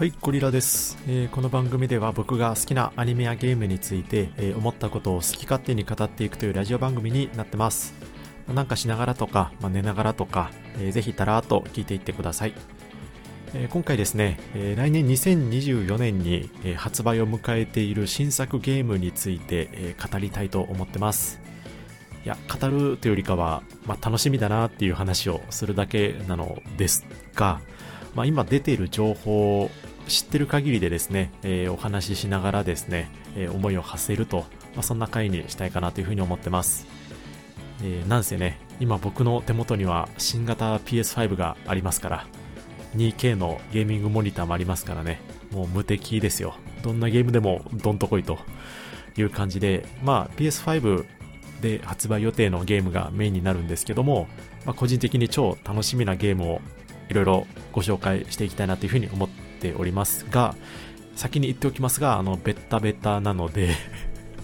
はい、ゴリラです、えーこの番組では僕が好きなアニメやゲームについて、えー思ったことを好き勝手に語っていくというラジオ番組になってます。なんかしながらとか、まあ、寝ながらとか、えーぜひたらーと聞いていってください。えー今回ですね、え来年2024年に、え発売を迎えている新作ゲームについて、え語りたいと思ってます。いや、語るというよりかは、まあ、楽しみだなっていう話をするだけなのですが、まあ、今出ている情報知ってる限りでですね、えーお話ししながらですね、えー思いを馳せると、まあ、そんな回にしたいかなというふうに思ってます。えーなんせね、今僕の手元には新型 PS5 がありますから、2K のゲーミングモニターもありますからね、もう無敵ですよ。どんなゲームでもどんとこいという感じで、まあ PS5 で発売予定のゲームがメインになるんですけども、まあ、個人的に超楽しみなゲームをいろいろご紹介していきたいなというふうに思ってっておりますが、先に言っておきますが、あの、ベッタベタなので、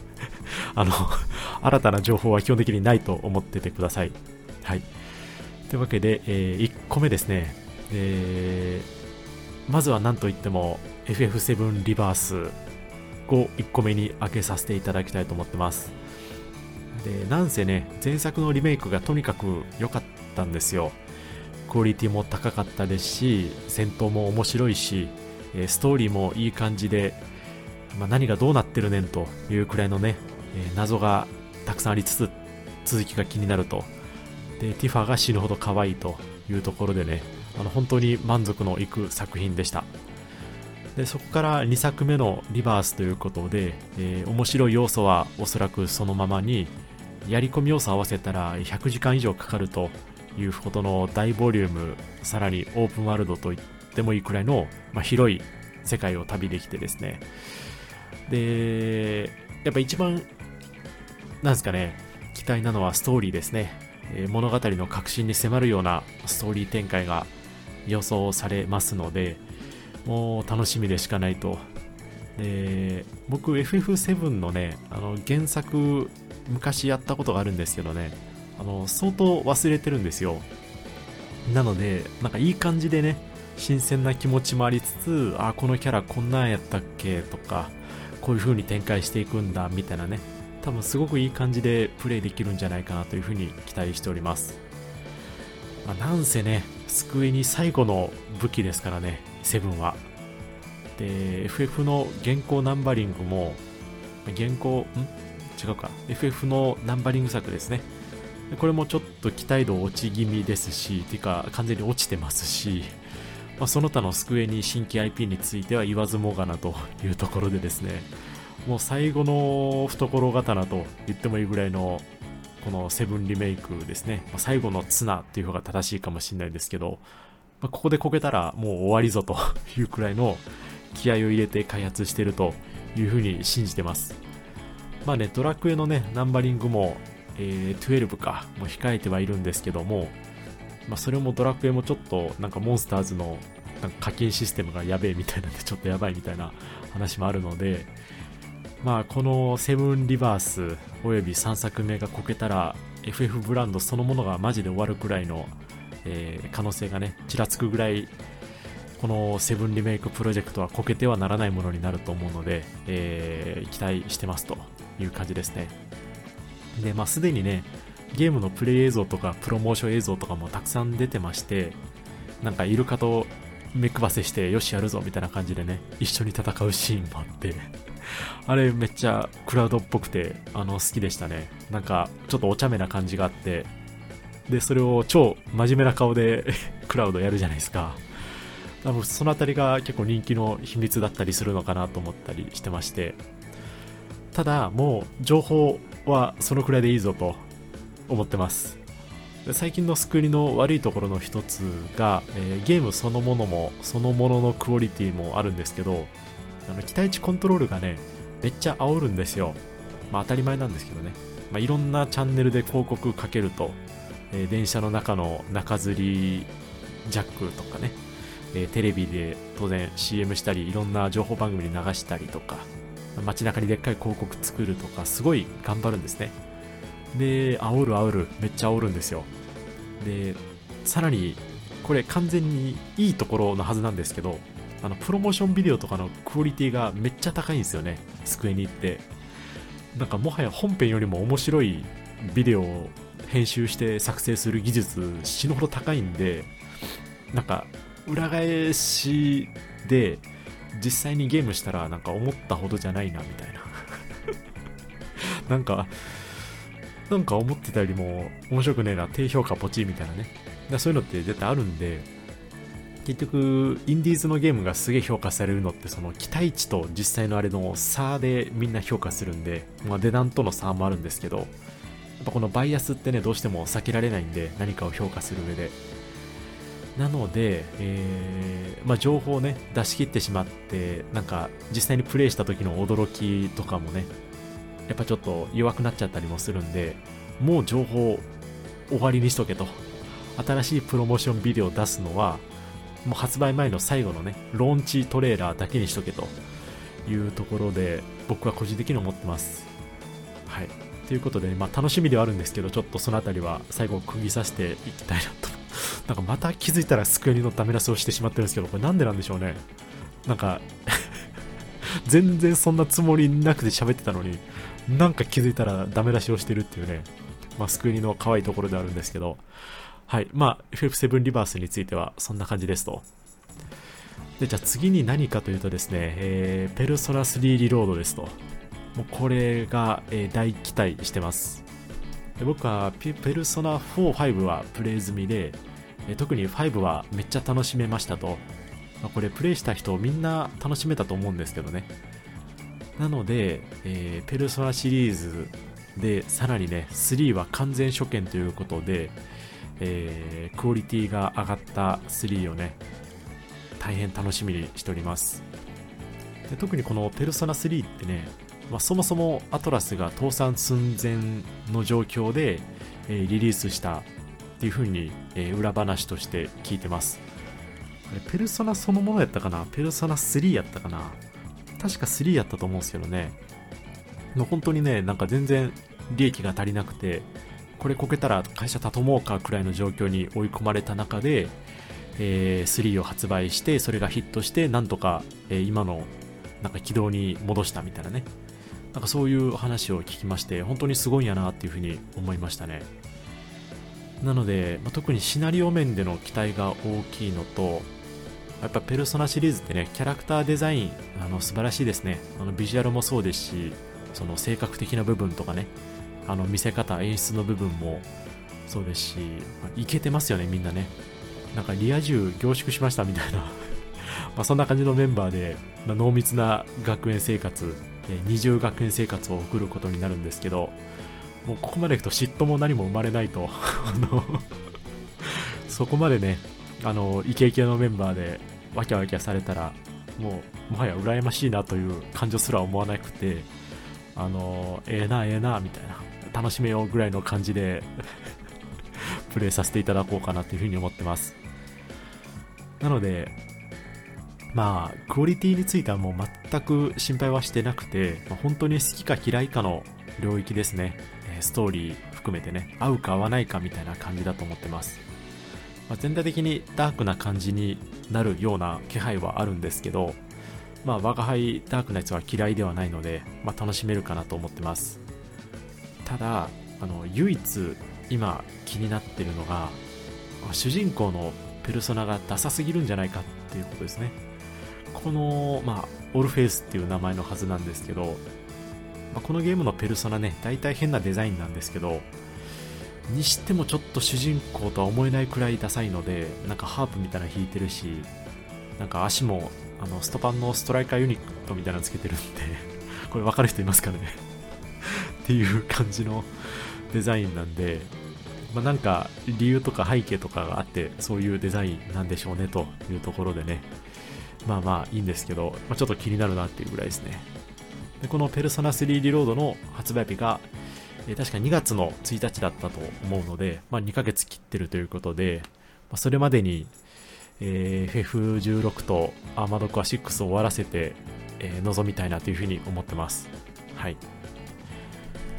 あの、新たな情報は基本的にないと思っててください。はい。というわけで、え1個目ですね。えーまずは何といっても FF7 リバースを1個目に開けさせていただきたいと思ってます。で、なんせね、前作のリメイクがとにかく良かったんですよ。クオリティも高かったですし、戦闘も面白いし、ストーリーもいい感じで、まあ、何がどうなってるねんというくらいのね、謎がたくさんありつつ、続きが気になると。で、ティファが死ぬほど可愛いというところでね、あの本当に満足のいく作品でした。でそこから2作目のリバースということで、えー面白い要素はおそらくそのままにやり込み要素を合わせたら100時間以上かかるというほどの大ボリュームさらにオープンワールドと言ってもいいくらいの、まあ、広い世界を旅できてですね。でやっぱ一番なんですかね期待なのはストーリーですね、えー物語の核心に迫るようなストーリー展開が予想されますのでもう楽しみでしかないと。で僕 FF7 のねあの原作昔やったことがあるんですけどね。あの相当忘れてるんですよなのでなんかいい感じでね新鮮な気持ちもありつつあこのキャラこんなんやったっけ？とかこういう風に展開していくんだみたいなね多分すごくいい感じでプレイできるんじゃないかなという風に期待しておりますまあ、なんせね、スクエニ最後の武器ですからね、セブンは。で、FF の現行ナンバリングも、現行、ん？違うか。FF のナンバリング作ですね。これもちょっと期待度落ち気味ですし、てか完全に落ちてますし、まあ、その他のスクエニ新規 IP については言わずもがなというところでですね、もう最後の懐刀と言ってもいいぐらいのこのセブンリメイクですね、まあ最後の綱っていう方が正しいかもしれないですけど、まあここでこけたらもう終わりぞというくらいの気合を入れて開発してるというふうに信じてます。まあね、ドラクエのね、ナンバリングも、えー12か、も控えてはいるんですけども、まあそれもドラクエもちょっとなんかモンスターズのなんか課金システムがやべえみたいなんでちょっとやばいみたいな話もあるので、まあ、このセブンリバースおよび3作目がこけたら FF ブランドそのものがマジで終わるくらいの、えー可能性がねちらつくぐらいこのセブンリメイクプロジェクトはこけてはならないものになると思うので、えー期待してますという感じですね。でまあすでにねゲームのプレイ映像とかプロモーション映像とかもたくさん出てましてなんかイルカと目配せしてよしやるぞみたいな感じでね一緒に戦うシーンもあって あれめっちゃクラウドっぽくてあの好きでしたね。なんかちょっとお茶目な感じがあってでそれを超真面目な顔で クラウドやるじゃないですか。多分そのあたりが結構人気の秘密だったりするのかなと思ったりしてまして。ただもう情報はそのくらいでいいぞと思ってます。最近のスクリの悪いところの一つが、えーゲームそのものもそのもののクオリティもあるんですけどあの期待値コントロールがねめっちゃ煽るんですよ。まあ当たり前なんですけどね、まあ、いろんなチャンネルで広告かけると、えー電車の中の中吊りジャックとかね、えーテレビで当然 CM したりいろんな情報番組に流したりとか街中にでっかい広告作るとかすごい頑張るんですね。で煽る煽るめっちゃ煽るんですよ。でさらにこれ完全にいいところのはずなんですけどあのプロモーションビデオとかのクオリティがめっちゃ高いんですよね。スクエニって。なんかもはや本編よりも面白いビデオを編集して作成する技術死ぬほど高いんでなんか裏返しで実際にゲームしたらなんか思ったほどじゃないなみたいな。なんかなんか思ってたよりも面白くねえな低評価ポチみたいなね。だそういうのって絶対あるんで結局インディーズのゲームがすげえ評価されるのってその期待値と実際のあれの差でみんな評価するんで、まあ、値段との差もあるんですけどやっぱこのバイアスってねどうしても避けられないんで何かを評価する上で。なので、えーまあ、情報をね出し切ってしまってなんか実際にプレイした時の驚きとかもねやっぱちょっと弱くなっちゃったりもするんでもう情報終わりにしとけと。新しいプロモーションビデオを出すのはもう発売前の最後のねローンチトレーラーだけにしとけと。いうところで僕は個人的に思ってます。はい。ということで、まあ、楽しみではあるんですけどちょっとその辺りは最後釘刺していきたいなと。なんかまた気づいたらスクエニのダメ出しをしてしまってるんですけどこれなんでなんでしょうねなんか 全然そんなつもりなくて喋ってたのになんか気づいたらダメ出しをしてるっていうね、まあ、スクエニの可愛いところであるんですけど、はい。まあ、FF7 リバースについてはそんな感じですと。で、じゃあ次に何かというとですね、えー、ペルソナ3リロードですと。もうこれが、えー、大期待してます。僕はペルソナ4、5はプレイ済みで、特に5はめっちゃ楽しめましたと。ま、これプレイした人みんな楽しめたと思うんですけどね。なので、えー、ペルソナシリーズでさらにね、3は完全初見ということで、えー、クオリティが上がった3をね、大変楽しみにしております。で特にこのペルソナ3ってね、まあ、そもそもアトラスが倒産寸前の状況で、えー、リリースしたっていう風に、えー、裏話として聞いてます。あれ、ペルソナそのものやったかな？ペルソナ3やったかな？確か3やったと思うんですけどね。もう本当にね、なんか全然利益が足りなくて、これこけたら会社畳もうかくらいの状況に追い込まれた中で、えー、3を発売して、それがヒットして、なんとか、えー、今のなんか軌道に戻したみたいなね。なんかそういう話を聞きまして、本当にすごいんやなっていうふうに思いましたね。なので、まあ、特にシナリオ面での期待が大きいのと、やっぱペルソナシリーズってね、キャラクターデザイン、あの素晴らしいですね。あのビジュアルもそうですし、その性格的な部分とかね、あの見せ方、演出の部分もそうですし、いけてますよね、みんなね。なんかリア充凝縮しましたみたいなまそんな感じのメンバーで、まあ、濃密な学園生活、二重学園生活を送ることになるんですけど、もうここまでいくと嫉妬も何も生まれないと あのそこまでね、あの、イケイケのメンバーでワキャワキャされたら、もう、もはや羨ましいなという感情すら思わなくて、あの、ええー、な、ええー、な、みたいな、楽しめようぐらいの感じで プレイさせていただこうかなというふうに思ってます。なので、まあ、クオリティについてはもう全く心配はしてなくて、まあ、本当に好きか嫌いかの領域ですね。ストーリー含めてね、合うか合わないかみたいな感じだと思ってます。まあ、全体的にダークな感じになるような気配はあるんですけど、まあ、我が輩ダークなやつは嫌いではないので、まあ、楽しめるかなと思ってます。ただ、あの、唯一今気になってるのが、主人公のペルソナがダサすぎるんじゃないかっていうことですね。この、まあ、オルフェイスっていう名前のはずなんですけど、まあ、このゲームのペルソナね、大体変なデザインなんですけど、にしてもちょっと主人公とは思えないくらいダサいので、なんかハープみたいなの弾いてるし、なんか足も、あの、ストパンのストライカーユニットみたいなのつけてるんで これ分かる人いますかね？っていう感じのデザインなんで、まあ、なんか理由とか背景とかがあって、そういうデザインなんでしょうねというところでね、まあまあいいんですけど、まあ、ちょっと気になるなっていうぐらいですね。でこのペルソナ3リロードの発売日が、えー、確か2月の1日だったと思うので、まあ、2ヶ月切ってるということで、まあ、それまでに、えー、FF16 とアーマードコア6を終わらせて、えー、臨みたいなというふうに思ってます。はい。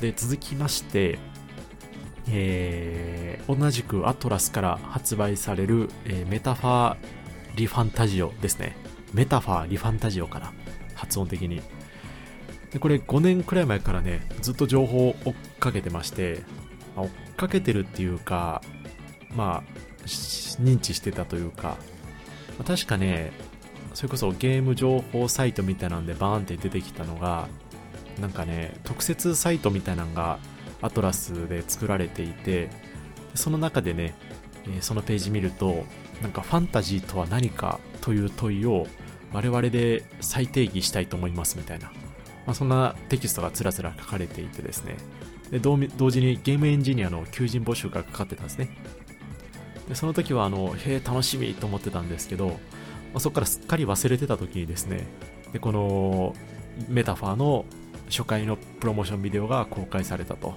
で、続きまして、えー、同じくアトラスから発売される、えー、メタファーリファンタジオですね。メタファーリファンタジオかな発音的に。でこれ5年くらい前からねずっと情報を追っかけてまして、まあ、追っかけてるっていうかまあ認知してたというか、まあ、確かねそれこそゲーム情報サイトみたいなんでバーンって出てきたのがなんかね特設サイトみたいなのがアトラスで作られていてその中でね、そのページ見るとなんかファンタジーとは何かという問いを我々で再定義したいと思いますみたいな、まあ、そんなテキストがつらつら書かれていてですね。で同時にゲームエンジニアの求人募集がかかってたんですね。でその時はあのへえ楽しみと思ってたんですけど、まあ、そこからすっかり忘れてた時にですねでこのメタファーの初回のプロモーションビデオが公開されたと。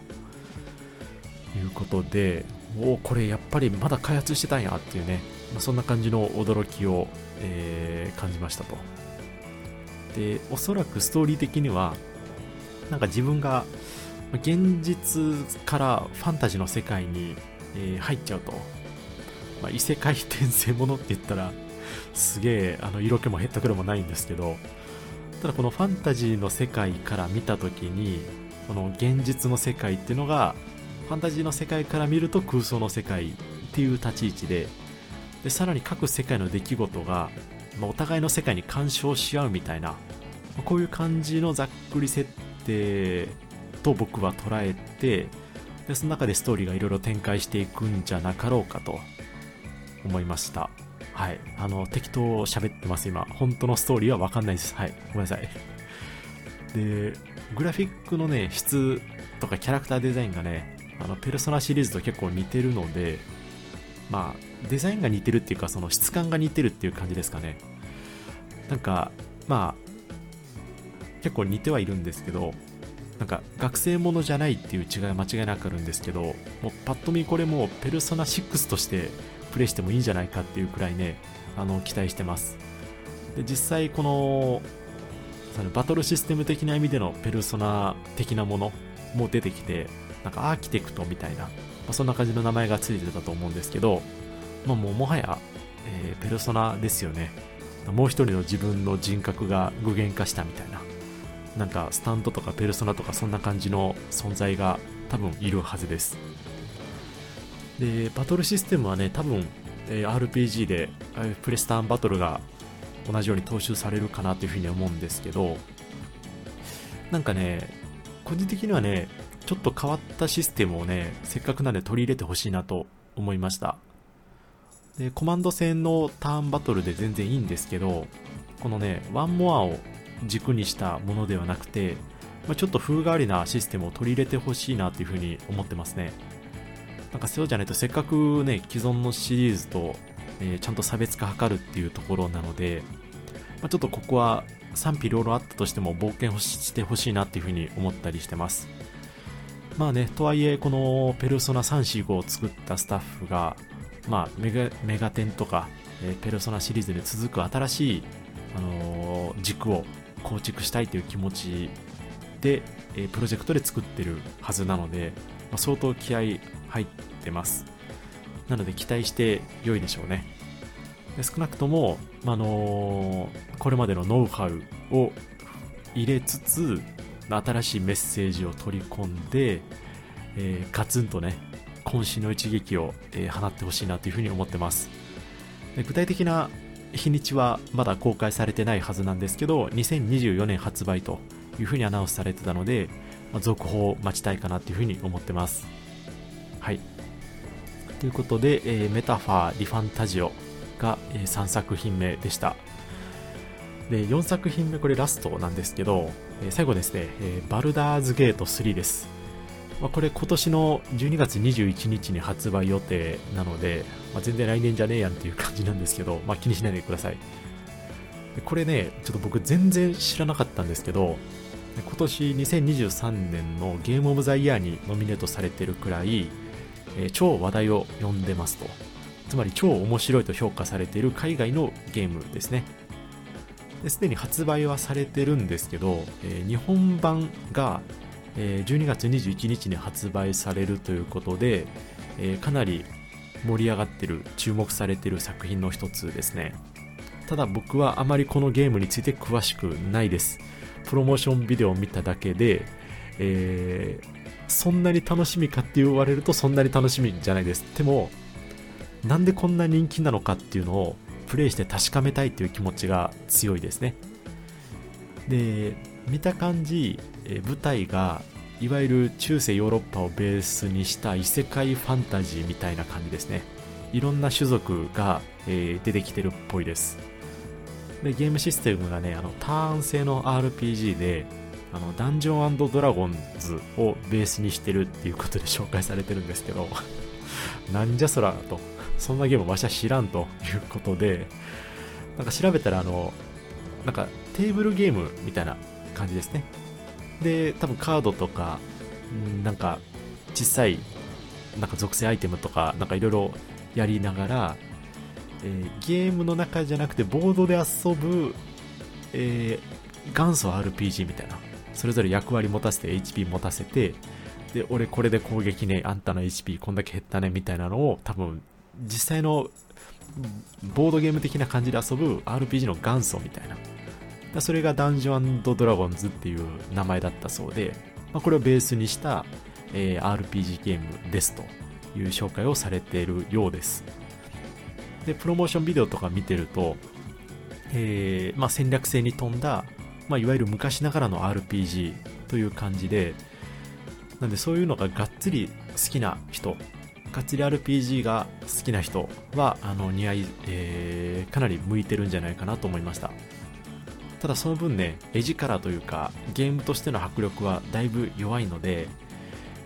いうことでおおこれやっぱりまだ開発してたんやっていうね、ま、そんな感じの驚きを、えー、感じましたと。でおそらくストーリー的にはなんか自分が現実からファンタジーの世界に、えー、入っちゃうと、まあ、異世界転生ものって言ったらすげえあの色気もへったくれもないんですけどただこのファンタジーの世界から見た時にこの現実の世界っていうのがファンタジーの世界から見ると空想の世界っていう立ち位置ででさらに各世界の出来事が、まあ、お互いの世界に干渉し合うみたいな、まあ、こういう感じのざっくり設定と僕は捉えてでその中でストーリーがいろいろ展開していくんじゃなかろうかと思いましたはい。あの、適当喋ってます、今。本当のストーリーはわかんないです。はい。ごめんなさい。で、グラフィックのね、質とかキャラクターデザインがね、あの、ペルソナシリーズと結構似てるので、まあ、デザインが似てるっていうか、その質感が似てるっていう感じですかね。なんか、まあ、結構似てはいるんですけど、なんか学生ものじゃないっていう違いは間違いなくあるんですけど、もうパッと見これもペルソナ6としてプレイしてもいいんじゃないかっていうくらいね、あの、期待してます。で、実際この、そのバトルシステム的な意味でのペルソナ的なものも出てきて、なんかアーキテクトみたいな、あ、そんな感じの名前がついてたと思うんですけど、まあ、もうもはや、えー、ペルソナですよね。もう一人の自分の人格が具現化したみたいな。なんかスタントとかペルソナとかそんな感じの存在が多分いるはずです。で、バトルシステムはね、多分、えー、RPG でえ、プレスターンバトルが同じように踏襲されるかなというふうに思うんですけど、なんかね、個人的にはね、ちょっと変わったシステムをね、せっかくなんで取り入れてほしいなと思いました。で、コマンド戦のターンバトルで全然いいんですけど、このね、ワンモアを軸にしたものではなくて、まあ、ちょっと風変わりなシステムを取り入れてほしいなというふうに思ってますね。なんかそうじゃないとせっかくね、既存のシリーズと、えー、ちゃんと差別化図るっていうところなので、まあ、ちょっとここは賛否両論あったとしても冒険をしてほしいなっていうふうに思ったりしてます。まあね、とはいえ、このペルソナ345を作ったスタッフが、まあ、メガメガテンとか、えー、ペルソナシリーズに続く新しい、あのー、軸を構築したいという気持ちで、えー、プロジェクトで作ってるはずなので、まあ、相当気合入ってます。なので期待して良いでしょうね。で少なくとも、まあのー、これまでのノウハウを入れつつ、新しいメッセージを取り込んで、えー、ガツンとね、渾身の一撃を、えー、放ってほしいなというふうに思ってます。で具体的な日にちはまだ公開されてないはずなんですけど、2024年発売というふうにアナウンスされてたので、まあ、続報を待ちたいかなというふうに思ってます。はい。ということで、えー、メタファー・リファンタジオが、えー、3作品目でした。で、4作品目、これラストなんですけど、え、最後ですね、えバルダーズゲート3です。まあ、これ今年の12月21日に発売予定なので、まあ、全然来年じゃねえやんっていう感じなんですけど、まあ、気にしないでください。これね、ちょっと僕全然知らなかったんですけど、今年2023年のゲームオブザイヤーにノミネートされてるくらい、えー、超話題を呼んでますと。つまり超面白いと評価されている海外のゲームですね。すでに発売はされてるんですけど、えー、日本版が、えー、12月21日に発売されるということで、えー、かなり盛り上がってる、注目されてる作品の一つですね。ただ僕はあまりこのゲームについて詳しくないです。プロモーションビデオを見ただけで、えー、そんなに楽しみかって言われるとそんなに楽しみじゃないです。でも、なんでこんな人気なのかっていうのをプレイして確かめたいっていう気持ちが強いですね。で、見た感じ、え舞台がいわゆる中世ヨーロッパをベースにした異世界ファンタジーみたいな感じですね。いろんな種族が、えー、出てきてるっぽいです。で、ゲームシステムがね、あの、ターン制の RPG で、あの、ダンジョンドラゴンズをベースにしてるっていうことで紹介されてるんですけど、なんじゃそらと、そんなゲームわしは知らんということで、なんか調べたらあの、なんかテーブルゲームみたいな感じですね。で、多分カードとか、なんか小さい、なんか属性アイテムとか、なんかいろいろやりながら、えー、ゲームの中じゃなくてボードで遊ぶ、えー、元祖 RPG みたいな。それぞれ役割持たせて HP 持たせて、で、俺これで攻撃ね、あんたの HP こんだけ減ったね、みたいなのを多分、実際のボードゲーム的な感じで遊ぶ RPG の元祖みたいな。それがダンジョンドラゴンズっていう名前だったそうで、まあ、これをベースにした、えー、RPG ゲームですという紹介をされているようです。で、プロモーションビデオとか見てると、えー、まあ、戦略性に富んだまあ、いわゆる昔ながらの RPG という感じで、なんでそういうのががっつり好きな人、がっつり RPG が好きな人は、あの、似合い、えー、かなり向いてるんじゃないかなと思いました。ただその分ね、絵力というか、ゲームとしての迫力はだいぶ弱いので、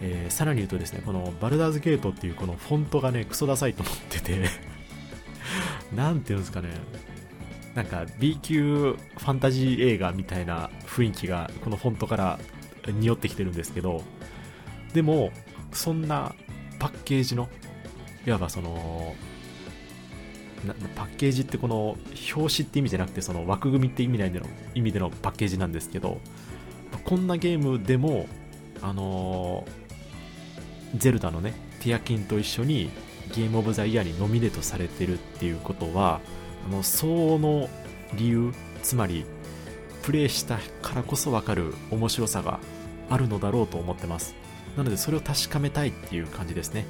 えー、さらに言うとですね、このバルダーズゲートっていうこのフォントがね、クソダサいと思ってて なんていうんですかね、なんか B 級ファンタジー映画みたいな雰囲気がこのフォントから匂ってきてるんですけど、でも、そんなパッケージの、いわばその、パッケージってこの表紙って意味じゃなくてその枠組みって意味での意味でのパッケージなんですけどこんなゲームでもあのゼルダのねティアキンと一緒にゲームオブザイヤーにノミネートされてるっていうことはあの相応の理由つまりプレイしたからこそ分かる面白さがあるのだろうと思ってます。なのでそれを確かめたいっていう感じですね。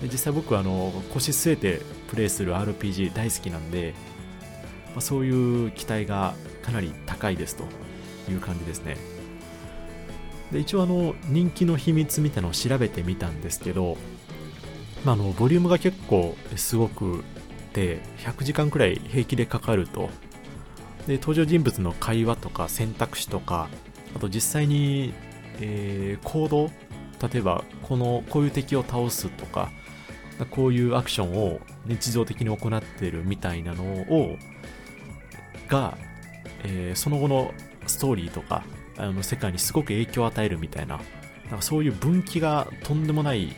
で実際僕はあの腰据えてプレイする RPG 大好きなんで、まあ、そういう期待がかなり高いですという感じですね。で一応あの人気の秘密みたいなのを調べてみたんですけど、まあ、あのボリュームが結構すごくて100時間くらい平気でかかると。で登場人物の会話とか選択肢とかあと実際に、えー、行動例えばこのこういう敵を倒すとかこういうアクションを日常的に行っているみたいなのをが、えー、その後のストーリーとかあの世界にすごく影響を与えるみたいななんかそういう分岐がとんでもない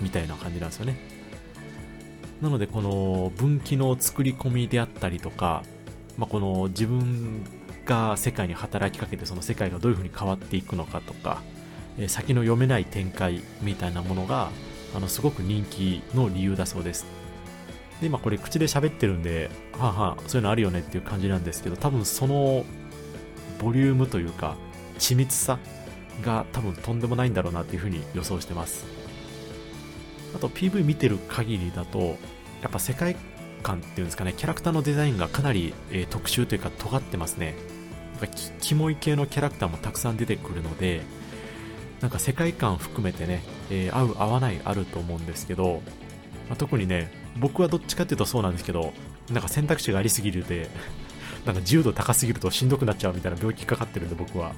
みたいな感じなんですよね。なのでこの分岐の作り込みであったりとか、まあ、この自分が世界に働きかけてその世界がどういうふうに変わっていくのかとか、え先の読めない展開みたいなものがあのすごく人気の理由だそうですで今これ口で喋ってるんではあ、はあ、そういうのあるよねっていう感じなんですけど多分そのボリュームというか緻密さが多分とんでもないんだろうなっていうふうに予想してますあと PV 見てる限りだと、やっぱ世界観っていうんですかね、キャラクターのデザインがかなり、えー、特殊というか尖ってますね。なんかキモい系のキャラクターもたくさん出てくるので、なんか世界観含めてね、えー、合う合わないあると思うんですけど、まあ、特にね、僕はどっちかっていうとそうなんですけど、なんか選択肢がありすぎるで、なんか自由度高すぎるとしんどくなっちゃうみたいな病気かかってるんで僕は。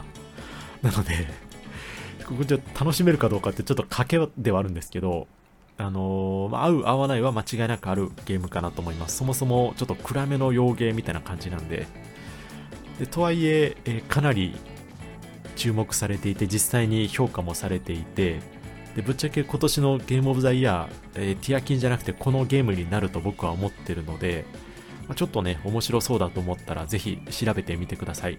なので、ここじゃ楽しめるかどうかってちょっと賭けではあるんですけど、あのー、合う合わないは間違いなくあるゲームかなと思います。そもそもちょっと暗めの洋芸みたいな感じなんで。でとはいええー、かなり注目されていて、実際に評価もされていて、でぶっちゃけ今年のゲームオブザイヤー、えー、ティアキンじゃなくてこのゲームになると僕は思ってるので、まあ、ちょっとね、面白そうだと思ったらぜひ調べてみてください。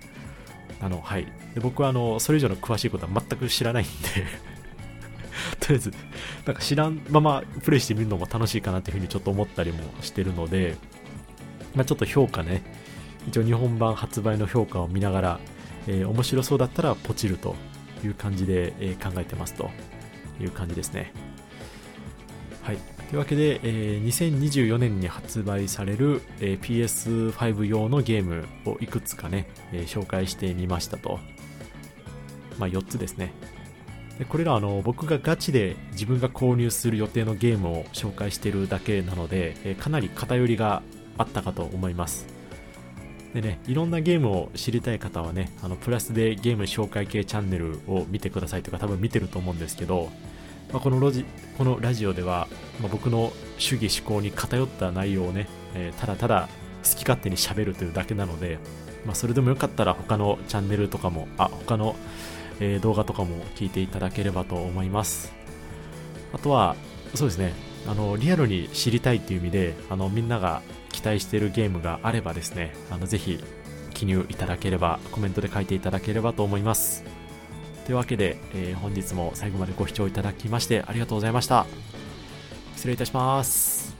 あの、はい。で僕はあの、それ以上の詳しいことは全く知らないんで とりあえず、なんか知らんままプレイしてみるのも楽しいかなっていうふうにちょっと思ったりもしてるので、まあ、ちょっと評価ね、一応日本版発売の評価を見ながら、えー、面白そうだったらポチるという感じで、えー、考えてますという感じですね。はい。というわけで、えー、2024年に発売される、えー、PS5 用のゲームをいくつかね、えー、紹介してみましたと。まあ、4つですね。でこれらあの僕がガチで自分が購入する予定のゲームを紹介しているだけなので、えー、かなり偏りがあったかと思います。でね、いろんなゲームを知りたい方はね、あのプラスでゲーム紹介系チャンネルを見てくださいとか多分見てると思うんですけど、まあ、このロジこのラジオでは、まあ、僕の主義思考に偏った内容をね、えー、ただただ好き勝手に喋るというだけなので、まあ、それでもよかったら他のチャンネルとかも、あ、他の、えー、動画とかも聞いていただければと思います。あとは、そうですね、あの、リアルに知りたいっていう意味で、あの、みんなが期待しているゲームがあればですね、あの、ぜひ記入いただければ、コメントで書いていただければと思います。というわけで、えー、本日も最後までご視聴いただきましてありがとうございました。失礼いたします。